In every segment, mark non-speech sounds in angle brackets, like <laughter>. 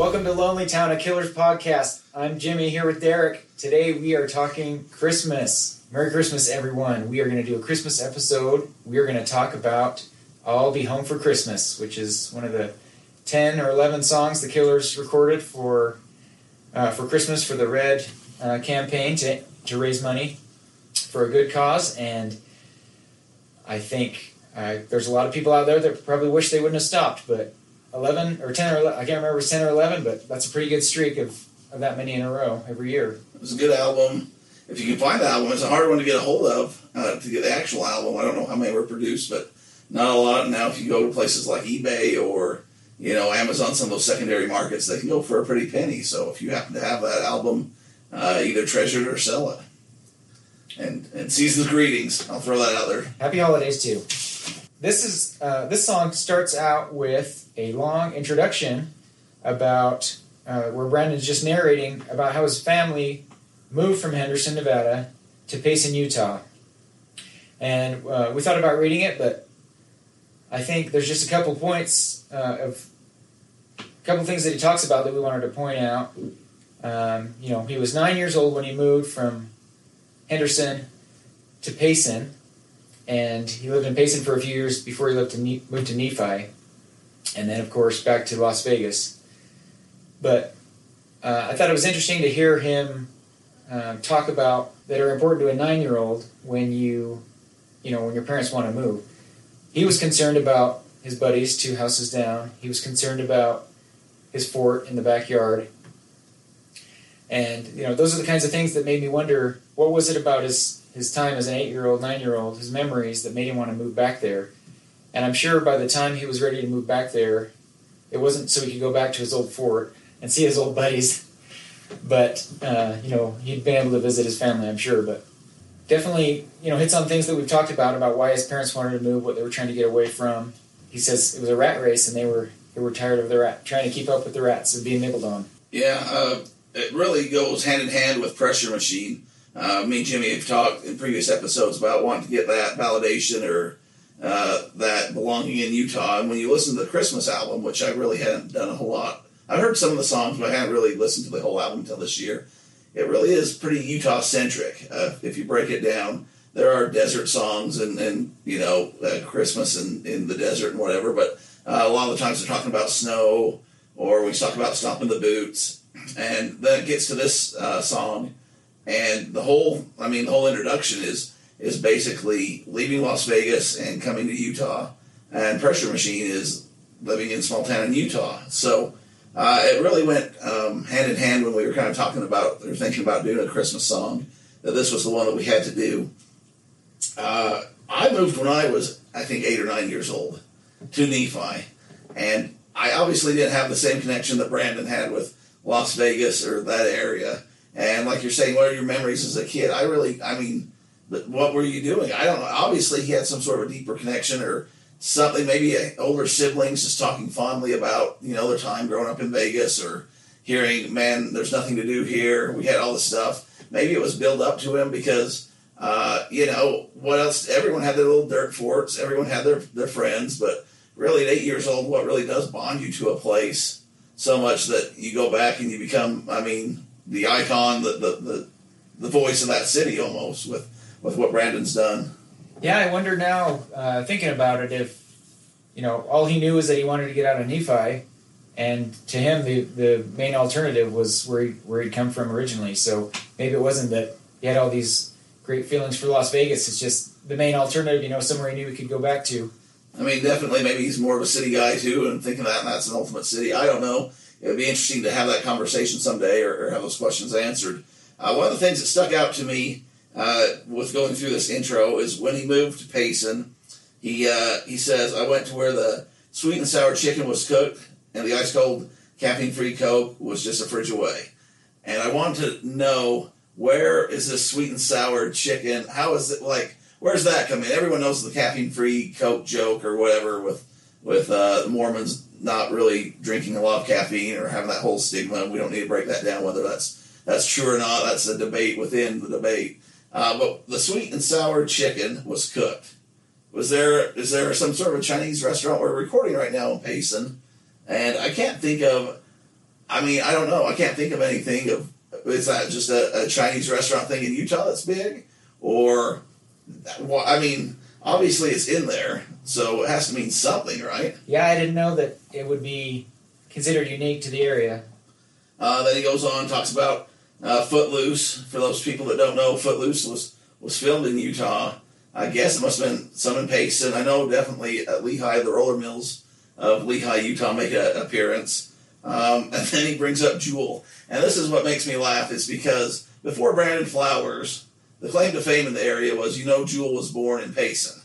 Welcome to Lonely Town, a Killers podcast. I'm Jimmy here with Derek. Today we are talking Christmas. Merry Christmas, everyone. We are going to do a Christmas episode. We are going to talk about I'll Be Home for Christmas, which is one of the 10 or 11 songs the Killers recorded for uh, for Christmas for the Red uh, campaign to, to raise money for a good cause. And I think uh, there's a lot of people out there that probably wish they wouldn't have stopped, but 11 or 10 or 11, I can't remember if it's 10 or 11, but that's a pretty good streak of, of that many in a row every year. It was a good album. If you can find the album, it's a hard one to get a hold of uh, to get the actual album. I don't know how many were produced, but not a lot. Now, if you go to places like eBay or you know Amazon, some of those secondary markets, they can go for a pretty penny. So if you happen to have that album, uh, either treasure it or sell it. And and season's greetings. I'll throw that out there. Happy holidays too. This is uh, this song starts out with a long introduction about uh, where Brandon's just narrating about how his family moved from Henderson, Nevada, to Payson, Utah. And uh, we thought about reading it, but I think there's just a couple points uh, of a couple things that he talks about that we wanted to point out. Um, you know, he was nine years old when he moved from Henderson to Payson, and he lived in Payson for a few years before he lived to ne- moved to Nephi, and then of course back to Las Vegas. But uh, I thought it was interesting to hear him uh, talk about that are important to a nine-year-old when you, you know, when your parents want to move. He was concerned about his buddies two houses down. He was concerned about his fort in the backyard. And you know, those are the kinds of things that made me wonder what was it about his his time as an eight year old, nine year old, his memories that made him want to move back there. And I'm sure by the time he was ready to move back there, it wasn't so he could go back to his old fort and see his old buddies, but uh, you know he'd been able to visit his family. I'm sure, but definitely you know hits on things that we've talked about about why his parents wanted to move, what they were trying to get away from. He says it was a rat race, and they were they were tired of the rat trying to keep up with the rats and being nibbled on. Yeah, uh, it really goes hand in hand with Pressure Machine. Uh, me and Jimmy have talked in previous episodes about wanting to get that validation or uh, that belonging in Utah. And when you listen to the Christmas album, which I really hadn't done a whole lot, I've heard some of the songs, but I hadn't really listened to the whole album until this year. It really is pretty Utah centric. Uh, if you break it down, there are desert songs and, and you know uh, Christmas in, in the desert and whatever, but uh, a lot of the times they're talking about snow or we talk about stomping the boots, and then it gets to this uh, song and the whole i mean the whole introduction is is basically leaving las vegas and coming to utah. And pressure machine is living in small town in utah. So uh, it really went um, hand in hand when we were kind of talking about or thinking about doing a christmas song that this was the one that we had to do. Uh, i moved when i was i think eight or nine years old to nephi. And i obviously didn't have the same connection that brandon had with las vegas or that area and like you're saying, what are your memories as a kid? I really, I mean, what were you doing? I don't know. Obviously, he had some sort of a deeper connection or something. Maybe older siblings just talking fondly about you know their time growing up in Vegas or hearing, man, there's nothing to do here. We had all this stuff. Maybe it was built up to him because. Uh, you know what else? Everyone had their little dirt forts. Everyone had their their friends, but really, at eight years old, what really does bond you to a place so much that you go back and you become. I mean, the icon, the, the, the, the voice of that city almost with, with what Brandon's done. Yeah, I wonder now, uh, thinking about it, if, you know, all he knew is that he wanted to get out of Nephi, and to him, the, the main alternative was where, he, where he'd come from originally. So maybe it wasn't that he had all these great feelings for Las Vegas. It's just the main alternative, you know, somewhere he knew he could go back to. I mean, definitely, maybe he's more of a city guy too, and thinking that and that's an ultimate city. I don't know it would be interesting to have that conversation someday or, or have those questions answered. Uh, one of the things that stuck out to me uh, with going through this intro is when he moved to Payson, he uh, he says, "I went to where the sweet and sour chicken was cooked, and the ice cold caffeine free Coke was just a fridge away." And I wanted to know where is this sweet and sour chicken? How is it like? Where's that coming? Everyone knows the caffeine free Coke joke or whatever with with uh, the Mormons not really drinking a lot of caffeine or having that whole stigma. We don't need to break that down whether that's that's true or not. That's a debate within the debate. Uh, but the sweet and sour chicken was cooked. Was there is there some sort of a Chinese restaurant we're recording right now in Payson, and I can't think of I mean, I don't know. I can't think of anything of. Is that just a, a Chinese restaurant thing in Utah that's big, or? I mean, obviously it's in there, so it has to mean something, right? Yeah, I didn't know that it would be considered unique to the area. Uh, then he goes on talks about uh, Footloose. For those people that don't know, Footloose was was filmed in Utah. I guess it must have been some in Payson. I know definitely at Lehi, the roller mills of Lehi, Utah, make an appearance. Um, and then he brings up Jewel, and this is what makes me laugh. Is because before Brandon Flowers, the claim to fame in the area was, you know, Jewel was born in Payson,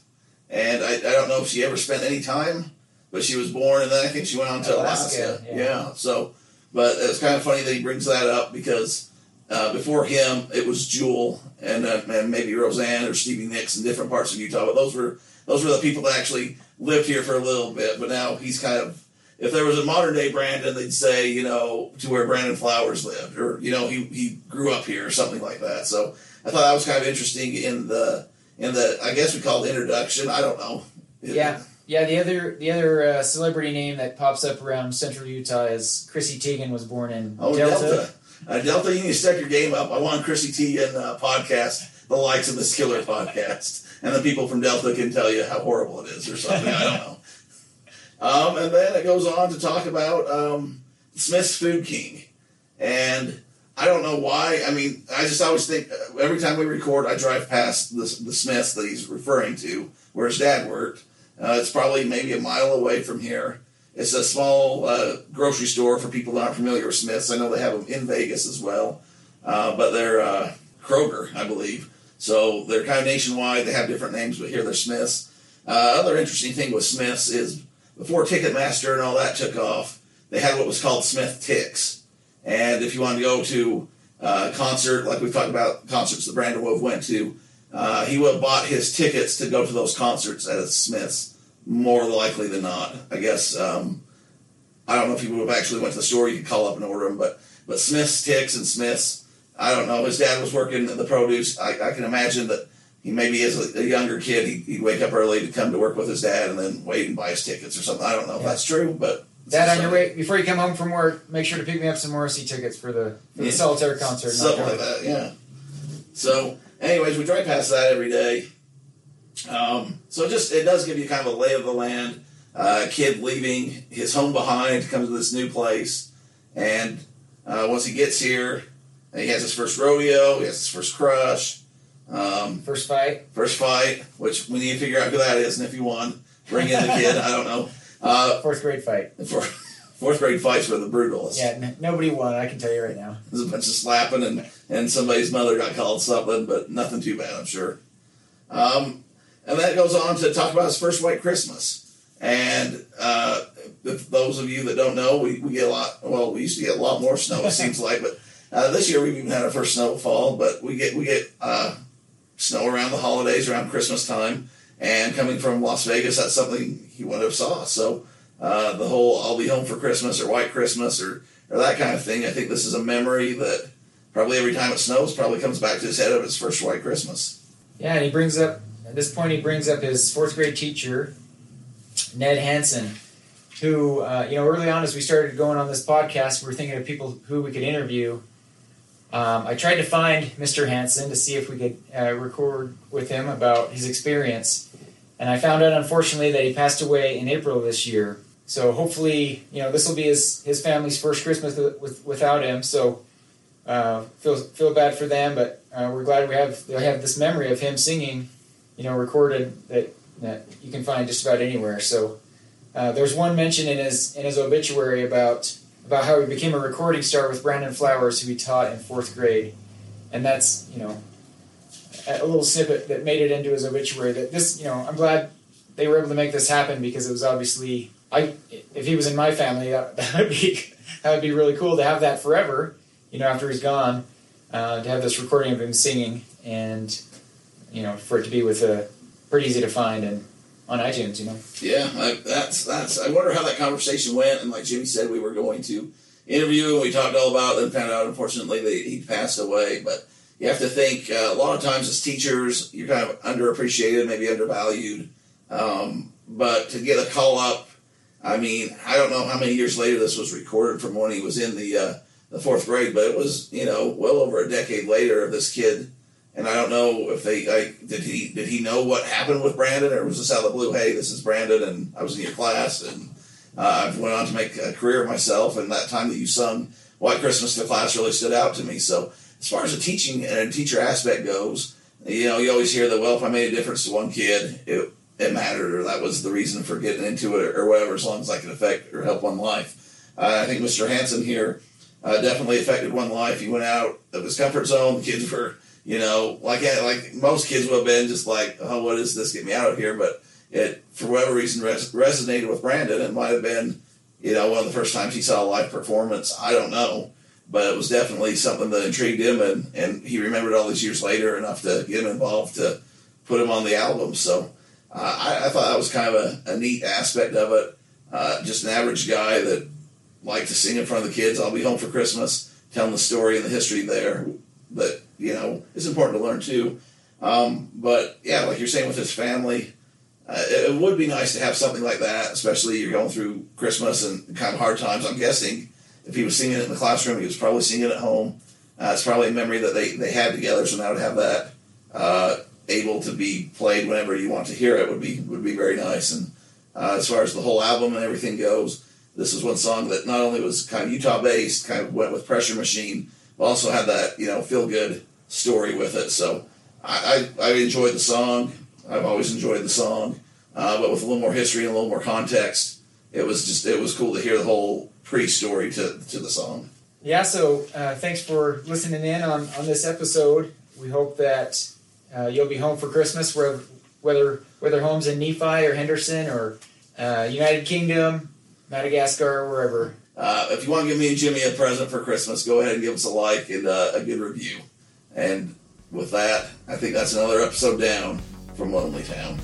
and I, I don't know if she ever spent any time, but she was born, and then I think she went on to Alaska. Alaska, yeah. yeah. So, but it's kind of funny that he brings that up because uh, before him it was Jewel and uh, and maybe Roseanne or Stevie Nicks in different parts of Utah, but those were those were the people that actually lived here for a little bit. But now he's kind of if there was a modern day Brandon, they'd say, you know, to where Brandon Flowers lived, or you know, he, he grew up here, or something like that. So I thought that was kind of interesting in the in the I guess we call it introduction. I don't know. Yeah, yeah. The other the other uh, celebrity name that pops up around Central Utah is Chrissy Teigen was born in Oh, Delta. Delta. Uh, Delta, you need to step your game up. I want Chrissy Teigen uh, podcast, the likes of this killer podcast, and the people from Delta can tell you how horrible it is or something. I don't know. <laughs> Um, and then it goes on to talk about um, Smith's Food King, and I don't know why. I mean, I just always think uh, every time we record, I drive past the, the Smiths that he's referring to, where his dad worked. Uh, it's probably maybe a mile away from here. It's a small uh, grocery store for people that aren't familiar with Smiths. I know they have them in Vegas as well, uh, but they're uh, Kroger, I believe. So they're kind of nationwide. They have different names, but here they're Smiths. Other interesting thing with Smiths is before Ticketmaster and all that took off, they had what was called Smith Tix. And if you want to go to uh, a concert, like we've talked about concerts that Brandon Wove went to, uh, he would have bought his tickets to go to those concerts at Smith's more likely than not. I guess um, I don't know if he would have actually went to the store. You could call up and order them, but but Smith's Tix and Smith's. I don't know. His dad was working in the produce. I, I can imagine that he maybe as a, younger kid, he, he'd wake up early to come to work with his dad and then wait and buy his tickets or something. I don't know if that's true, but Dad, on your way before you come home from work, make sure to pick me up some Morrissey tickets for the for the Yeah. solitaire concert. something like that. Yeah. So, anyways, we drive past that every day. Um, so just it does give you kind of a lay of the land. Uh, a kid leaving his home behind to come to this new place, and uh, once he gets here, he has his first rodeo. He has his first crush. Um, First fight. first fight, which we need to figure out who that is and if he won. Bring in the kid. I don't know. Uh, Fourth grade fight. for <laughs> fourth grade fights were the brutalest. Yeah, n- nobody won. I can tell you right now. <laughs> There's a bunch of slapping, and, and somebody's mother got called something, but nothing too bad, I'm sure. Um, and that goes on to talk about his first white Christmas. And uh, if those of you that don't know, we, we get a lot, well, we used to get a lot more snow, it <laughs> seems like, but uh, this year we've even had our first snowfall, but we get, we get uh, snow around the holidays, around Christmas time. And coming from Las Vegas, that's something he wouldn't have saw. So uh, the whole "I'll be home for Christmas" or "White Christmas" or or that kind of thing. I think this is a memory that probably every time it snows probably comes back to his head of his first white Christmas. Yeah, and he brings up at this point he brings up his fourth grade teacher, Ned Hansen, who uh, you know early on as we started going on this podcast, we were thinking of people who we could interview. Um, I tried to find Mr. Hansen to see if we could uh, record with him about his experience, and I found out unfortunately that he passed away in April this year. So hopefully, you know, this will be his his family's first Christmas with, with, without him. So uh, feel feel bad for them, but uh, we're glad we have they have this memory of him singing, you know, recorded that that you can find just about anywhere. So uh, there's one mention in his in his obituary about about how he became a recording star with Brandon Flowers, who he taught in fourth grade, and that's you know a little snippet that made it into his obituary. That this you know I'm glad they were able to make this happen because it was obviously I if he was in my family that, <laughs> that would be that would be really cool to have that forever you know, after he's gone, uh, to have this recording of him singing and, you know, for it to be with a pretty easy to find and on iTunes, you know. Yeah, I, that's that's. I wonder how that conversation went. And like Jimmy said, we were going to interview and we talked all about. and found out, unfortunately, that he passed away. But you have to think uh, a lot of times as teachers, you're kind of underappreciated, maybe undervalued. Um, but to get a call up I mean, I don't know how many years later this was recorded from when he was in the uh, the fourth grade, but it was you know well over a decade later of this kid. And I don't know if they like did he did he know what happened with Brandon or was this out of the blue? Hey, this is Brandon, and I was in your class, and uh, I went on to make a career of myself. And that time that you sung White Christmas to the class really stood out to me. So as far as the teaching and teacher aspect goes, you know, you always hear that well, if I made a difference to one kid, it it mattered, or that was the reason for getting into it, or whatever, as long as I could affect or help one life. Uh, I think Mr. Hansen here uh, definitely affected one life. He went out of his comfort zone. The kids were, you know, like like most kids would have been, just like, oh, what is this? Get me out of here. But it, for whatever reason, res- resonated with Brandon. It might have been, you know, one of the first times he saw a live performance. I don't know. But it was definitely something that intrigued him, and, and he remembered all these years later enough to get him involved to put him on the album. So uh, I, I, thought that was kind of a, a neat aspect of it. Uh, just an average guy that liked to sing in front of the kids. I'll be home for Christmas, telling the story and the history there that you know it's important to learn too. Um, but yeah, like you're saying with his family, uh, it, would be nice to have something like that, especially you're going through Christmas and kind of hard times. I'm guessing if he was singing it in the classroom, he was probably singing it at home. Uh, it's probably a memory that they, they had together, so now to have that uh, able to be played whenever you want to hear it would be would be very nice. And uh, as far as the whole album and everything goes, this was one song that not only was kind of Utah based, kind of went with Pressure Machine, also had that you know feel good story with it. So I, I, I enjoyed the song. I've always enjoyed the song, uh, but with a little more history and a little more context, it was just it was cool to hear the whole pre-story to to the song. Yeah, so uh, thanks for listening in on, on this episode. We hope that uh, you'll be home for Christmas, whether whether whether home's in Nephi or Henderson or uh, United Kingdom, Madagascar, wherever. Uh, if you want to give me and Jimmy a present for Christmas, go ahead and give us a like and uh, a good review. And with that, I think that's another episode down from Lonely Town.